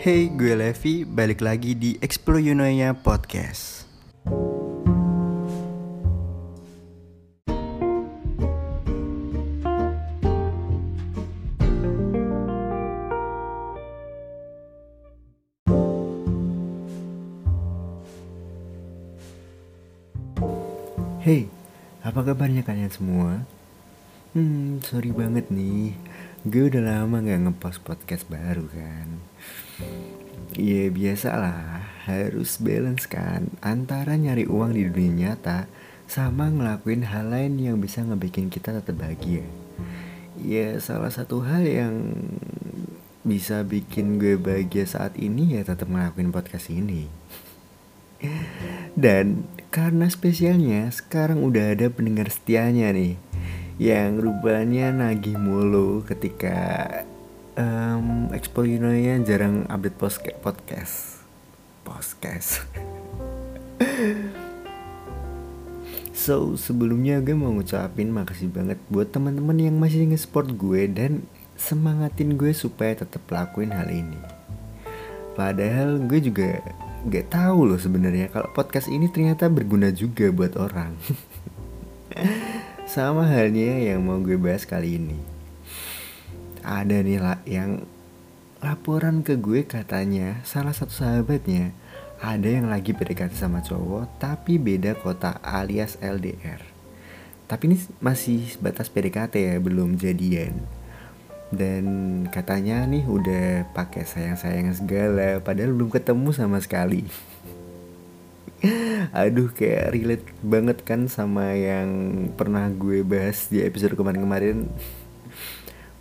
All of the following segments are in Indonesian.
Hey, gue Levi, balik lagi di Explore Yunoya Podcast. Hey, apa kabarnya kalian semua? Hmm, sorry banget nih Gue udah lama gak ngepost podcast baru kan? Ya biasa lah Harus balance kan? Antara nyari uang di dunia nyata Sama ngelakuin hal lain yang bisa ngebikin kita tetap bahagia. Ya salah satu hal yang bisa bikin gue bahagia saat ini ya tetap ngelakuin podcast ini. Dan karena spesialnya sekarang udah ada pendengar setianya nih Yang rupanya nagih mulu ketika um, Expo jarang update podcast Podcast So sebelumnya gue mau ngucapin makasih banget buat teman-teman yang masih nge-support gue dan semangatin gue supaya tetap lakuin hal ini. Padahal gue juga gak tahu loh sebenarnya kalau podcast ini ternyata berguna juga buat orang. Sama halnya yang mau gue bahas kali ini. Ada nih lah yang laporan ke gue katanya salah satu sahabatnya ada yang lagi PDKT sama cowok tapi beda kota alias LDR. Tapi ini masih batas PDKT ya, belum jadian dan katanya nih udah pakai sayang-sayang segala padahal belum ketemu sama sekali aduh kayak relate banget kan sama yang pernah gue bahas di episode kemarin-kemarin.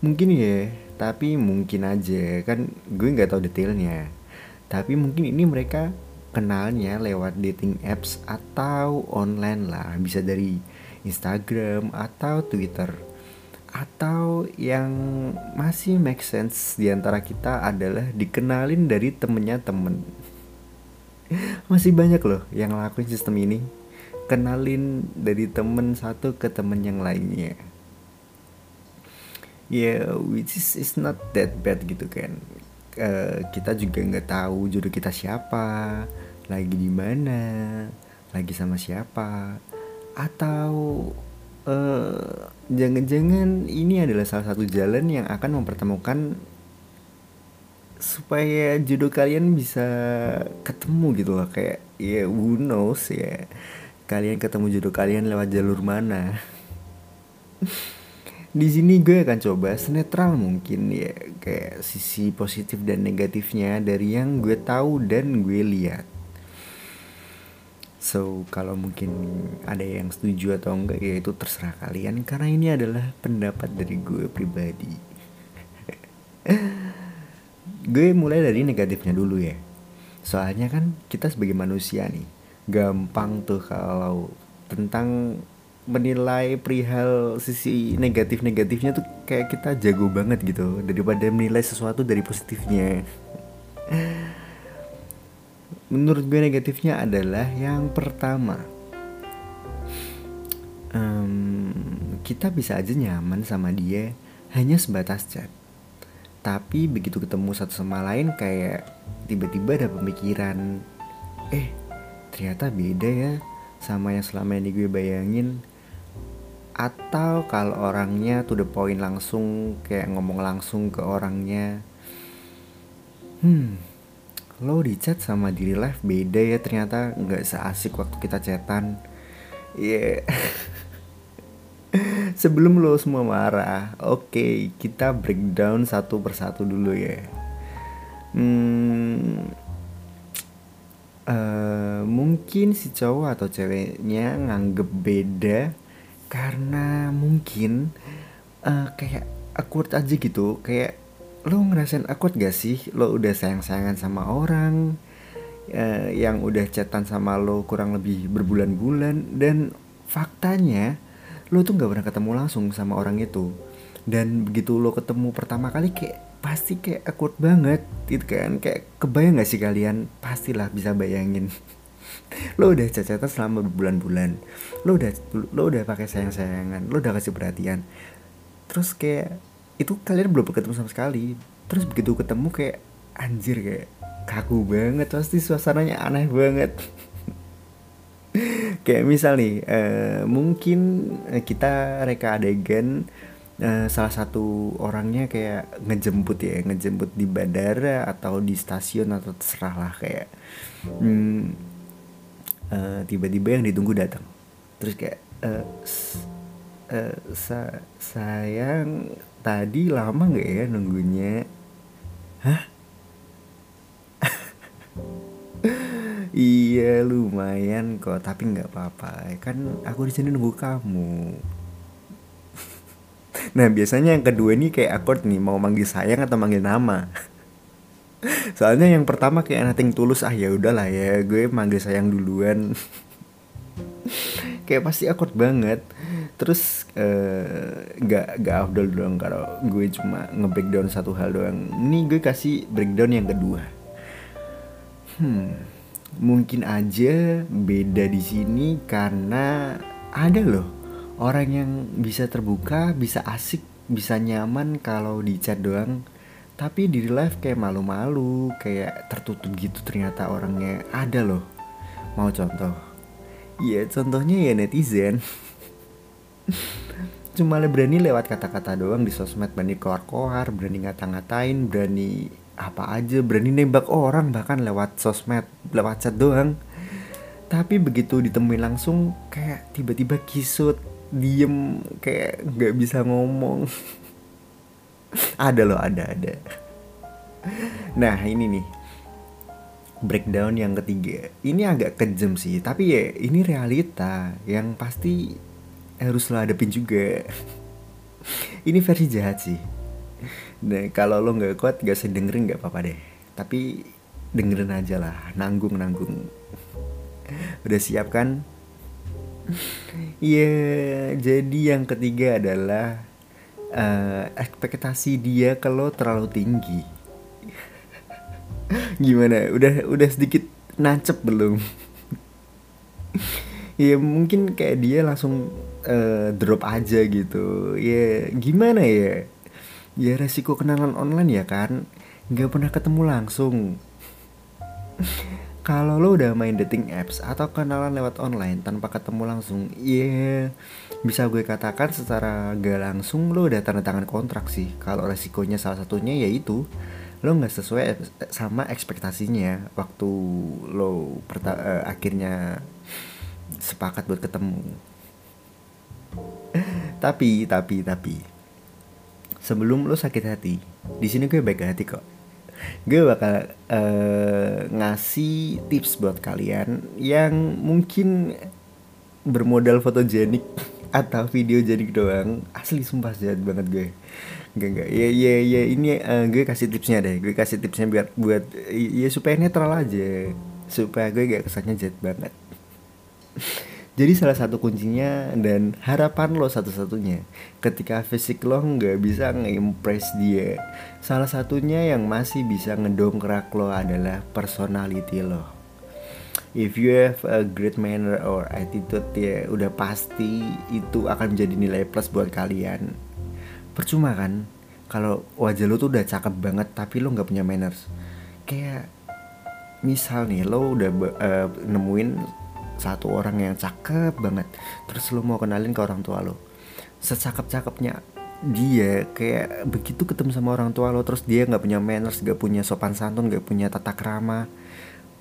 Mungkin ya tapi mungkin aja. Kan gue nggak tahu detailnya. Tapi mungkin ini mereka kenalnya lewat dating apps atau online lah. Bisa dari Instagram atau Twitter. Atau yang masih make sense di antara kita adalah dikenalin dari temennya temen masih banyak loh yang ngelakuin sistem ini. Kenalin dari temen satu ke temen yang lainnya. Ya yeah, which is is not that bad gitu kan. Uh, kita juga nggak tahu jodoh kita siapa lagi di mana lagi sama siapa. Atau uh, jangan-jangan ini adalah salah satu jalan yang akan mempertemukan supaya jodoh kalian bisa ketemu gitu loh kayak ya yeah, who knows ya. Kalian ketemu jodoh kalian lewat jalur mana. Di sini gue akan coba senetral mungkin ya kayak sisi positif dan negatifnya dari yang gue tahu dan gue lihat. So kalau mungkin ada yang setuju atau enggak ya itu terserah kalian. Karena ini adalah pendapat dari gue pribadi. gue mulai dari negatifnya dulu ya. Soalnya kan kita sebagai manusia nih gampang tuh kalau tentang menilai perihal sisi negatif-negatifnya tuh kayak kita jago banget gitu daripada menilai sesuatu dari positifnya. Menurut gue negatifnya adalah yang pertama. Um, kita bisa aja nyaman sama dia hanya sebatas chat tapi begitu ketemu satu sama lain kayak tiba-tiba ada pemikiran eh ternyata beda ya sama yang selama ini gue bayangin atau kalau orangnya tuh the point langsung kayak ngomong langsung ke orangnya hmm lo di chat sama diri live beda ya ternyata nggak seasik waktu kita chatan ya yeah. sebelum lo semua marah oke okay, kita breakdown satu persatu dulu ya. Hmm, uh, mungkin si cowok atau ceweknya nganggep beda karena mungkin uh, kayak awkward aja gitu. Kayak lo ngerasain awkward gak sih? Lo udah sayang-sayangan sama orang uh, yang udah chatan sama lo kurang lebih berbulan-bulan dan faktanya lo tuh gak pernah ketemu langsung sama orang itu. Dan begitu lo ketemu pertama kali kayak pasti kayak awkward banget gitu kan. Kayak kebayang gak sih kalian? Pastilah bisa bayangin. Lo udah cacatan selama berbulan-bulan. Lo udah lo udah pakai sayang-sayangan. Lo udah kasih perhatian. Terus kayak itu kalian belum ketemu sama sekali. Terus begitu ketemu kayak anjir kayak kaku banget. Pasti suasananya aneh banget kayak misal nih uh, mungkin kita reka adegan uh, salah satu orangnya kayak ngejemput ya ngejemput di bandara atau di stasiun atau terserah lah kayak. Hmm, uh, tiba-tiba yang ditunggu datang. Terus kayak uh, uh, sa sayang tadi lama nggak ya nunggunya? Hah lumayan kok tapi nggak apa-apa. Kan aku di sini nunggu kamu. Nah biasanya yang kedua ini kayak akord nih mau manggil sayang atau manggil nama. Soalnya yang pertama kayak nating tulus ah ya udahlah ya gue manggil sayang duluan. Kayak pasti akord banget. Terus eh, nggak uh, nggak afdol doang kalau gue cuma nge-breakdown satu hal doang. Ini gue kasih breakdown yang kedua. Hmm mungkin aja beda di sini karena ada loh orang yang bisa terbuka bisa asik bisa nyaman kalau di chat doang. Tapi di live kayak malu-malu kayak tertutup gitu ternyata orangnya. Ada loh. Mau contoh? Ya contohnya ya netizen. Cuma berani lewat kata-kata doang di sosmed berani keluar-keluar berani ngata-ngatain berani apa aja berani nembak orang bahkan lewat sosmed lewat chat doang. Tapi begitu ditemuin langsung kayak tiba-tiba kisut diem kayak nggak bisa ngomong. Ada loh ada ada. Nah ini nih. Breakdown yang ketiga. Ini agak kejam sih tapi ya ini realita yang pasti harus lo hadapin juga. Ini versi jahat sih nah kalau lo nggak kuat gak usah dengerin nggak apa-apa deh tapi dengerin aja lah nanggung nanggung udah siap kan Iya, yeah, jadi yang ketiga adalah uh, ekspektasi dia kalau terlalu tinggi. Gimana? Udah udah sedikit nancep belum? ya mungkin kayak dia langsung uh, drop aja gitu ya gimana ya ya resiko kenalan online ya kan? Nggak pernah ketemu langsung. Kalau lo udah main dating apps atau kenalan lewat online tanpa ketemu langsung ya bisa gue katakan secara gak langsung lo udah tanda tangan kontrak sih. Kalau resikonya salah satunya yaitu lo nggak sesuai sama ekspektasinya waktu lo uh, akhirnya sepakat buat ketemu. Tapi tapi tapi sebelum lo sakit hati. Di sini gue baik hati kok. Gue bakal uh, ngasih tips buat kalian yang mungkin bermodal fotogenik atau video jadi doang. Asli sumpah jahat banget gue. Enggak enggak. Ya ya ya ini uh, gue kasih tipsnya deh. Gue kasih tipsnya biar buat ya supaya netral aja. Supaya gue gak kesannya jahat banget jadi salah satu kuncinya dan harapan lo satu-satunya ketika fisik lo nggak bisa nge-impress dia salah satunya yang masih bisa ngedongkrak lo adalah personality lo. If you have a great manner or attitude ya udah pasti itu akan menjadi nilai plus buat kalian. Percuma kan? Kalau wajah lo tuh udah cakep banget tapi lo nggak punya manners. Kayak misal nih lo udah uh, nemuin satu orang yang cakep banget. Terus lu mau kenalin ke orang tua lo secakep-cakepnya dia kayak begitu ketemu sama orang tua lo terus dia nggak punya manners gak punya sopan santun gak punya tata krama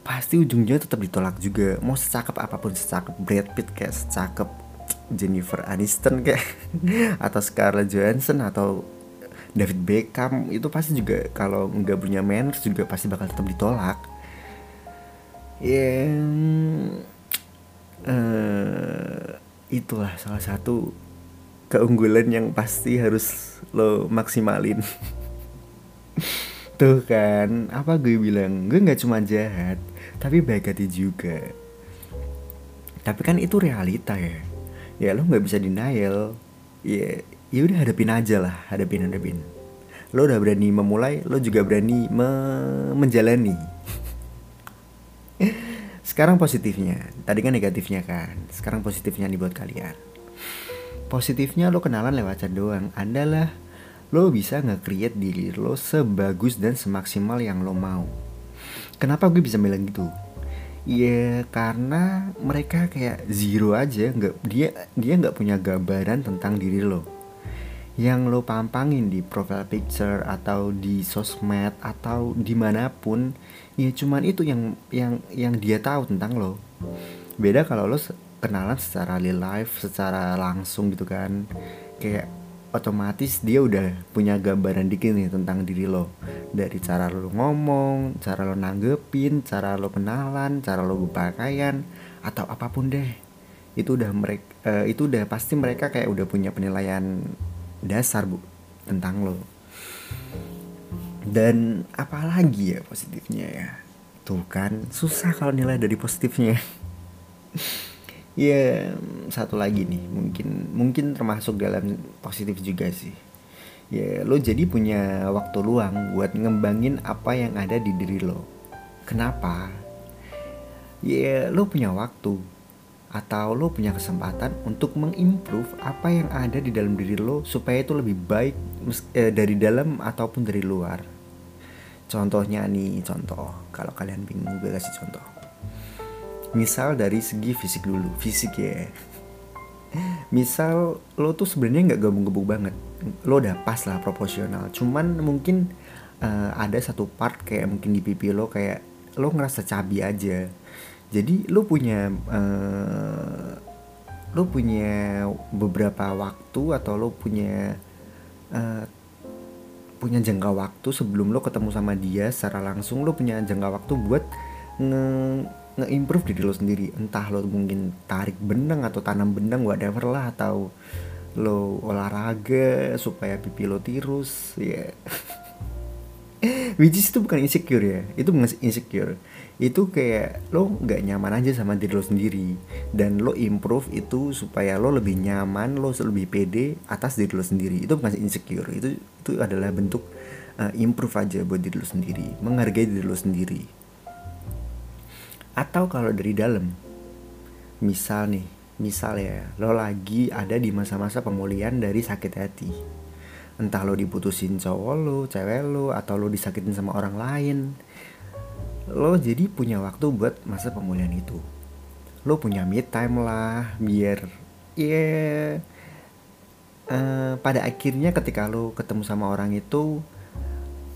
pasti ujungnya tetap ditolak juga. Mau secakep apa pun secakep Brad Pitt kayak secakep Jennifer Aniston kayak atau Scarlett Johansson atau David Beckham itu pasti juga kalau nggak punya manners juga pasti bakal tetap ditolak. Yang uh, itulah salah satu keunggulan yang pasti harus lo maksimalin. Tuh kan apa gue bilang? Gue nggak cuma jahat tapi baik hati juga. Tapi kan itu realita ya. Ya lo nggak bisa denial. Ya ya udah hadapin aja lah hadapin hadapin. Lo udah berani memulai lo juga berani me menjalani sekarang positifnya tadi kan negatifnya kan sekarang positifnya nih buat kalian positifnya lo kenalan lewat chat doang adalah lo bisa nge-create diri lo sebagus dan semaksimal yang lo mau. Kenapa gue bisa bilang gitu? Ya karena mereka kayak zero aja, nggak dia dia nggak punya gambaran tentang diri lo. Yang lo pampangin di profile picture atau di sosmed atau di mana pun, ya cuman itu yang yang yang dia tahu tentang lo. Beda kalau lo kenalan secara life, secara langsung gitu kan, kayak otomatis dia udah punya gambaran dikit nih tentang diri lo. Dari cara lo ngomong, cara lo nanggepin, cara lo kenalan, cara lo berpakaian atau apa pun deh. Itu udah mereka uh, itu udah pasti mereka kayak udah punya penilaian dasar bu tentang lo. Dan apalagi ya positifnya ya? Tuh kan susah kalau nilai dari positifnya. Ya satu lagi nih mungkin mungkin termasuk dalam positif juga sih. Ya lo jadi punya waktu luang buat ngembangin apa yang ada di diri lo. Kenapa? Ya lo punya waktu atau lo punya kesempatan untuk mengimprove apa yang ada di dalam diri lo supaya itu lebih baik eh, dari dalam ataupun dari luar. Contohnya nih contoh. Kalau kalian bingung gue kasih contoh. Misal dari segi fisik dulu fisik ya. Misal lo tuh sebenarnya nggak gabung-gabung banget. Lo udah pas lah proporsional. Cuman mungkin uh, ada satu part kayak mungkin di pipi lo kayak lo ngerasa cabi aja jadi lo punya uh, lo punya beberapa waktu atau lo punya uh, punya jangka waktu sebelum lo ketemu sama dia secara langsung lo punya jangka waktu buat nge nge-improve diri lo sendiri entah lo mungkin tarik benang atau tanam benang whatever lah atau lo olahraga supaya pipi lo tirus ya yeah. which is itu bukan insecure ya itu bukan insecure itu kayak lo nggak nyaman aja sama diri lo sendiri. Dan lo improve itu supaya lo lebih nyaman lo lebih pede atas diri lo sendiri. Itu bukan insecure itu itu adalah bentuk uh, improve aja buat diri lo sendiri menghargai diri lo sendiri. Atau kalau dari dalam misal nih misal ya lo lagi ada di masa-masa pemulihan dari sakit hati. Entah lo diputusin cowok lo cewek lo atau lo disakitin sama orang lain lo jadi punya waktu buat masa pemulihan itu. Lo punya me time lah biar ya yeah, uh, pada akhirnya ketika lo ketemu sama orang itu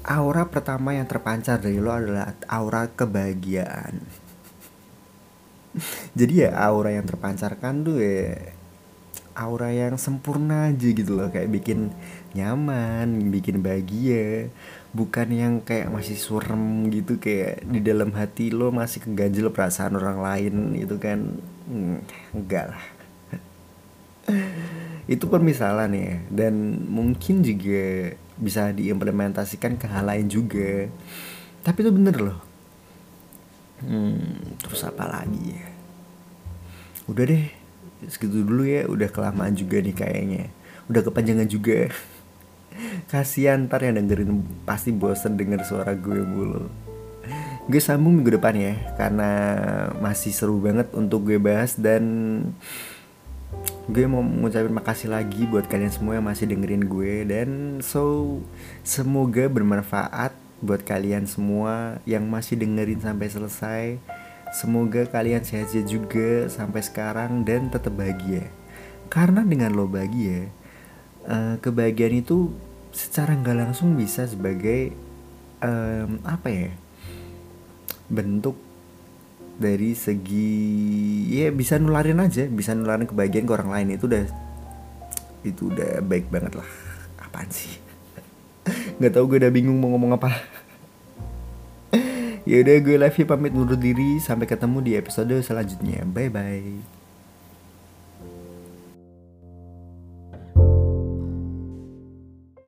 aura pertama yang terpancar dari lo adalah aura kebahagiaan. Jadi ya aura yang terpancarkan tuh ya aura yang sempurna aja gitu loh. Kayak bikin nyaman bikin bahagia bukan yang kayak masih surem gitu kayak di dalam hati lo masih keganjel perasaan orang lain itu kan. Hmm, enggak lah. Itu permisalan ya dan mungkin juga bisa diimplementasikan ke hal lain juga. Tapi itu bener loh. Hmm, terus apa lagi ya? Udah deh segitu dulu ya udah kelamaan juga nih kayaknya. Udah kepanjangan juga kasihan ntar yang dengerin pasti bosen denger suara gue mulu gue sambung minggu depan ya karena masih seru banget untuk gue bahas dan gue mau ngucapin makasih lagi buat kalian semua yang masih dengerin gue dan so semoga bermanfaat buat kalian semua yang masih dengerin sampai selesai. Semoga kalian sehat-sehat juga sampai sekarang dan tetap bahagia. Karena dengan lo bahagia, uh, kebahagiaan itu secara nggak langsung bisa sebagai um, apa ya bentuk dari segi ya bisa nularin aja bisa nularin kebahagiaan ke orang lain. Itu udah itu udah baik banget lah. Apaan sih? Nggak tahu gue udah bingung mau ngomong apa. Ya udah gue Levi pamit undur diri. Sampai ketemu di episode selanjutnya. Bye bye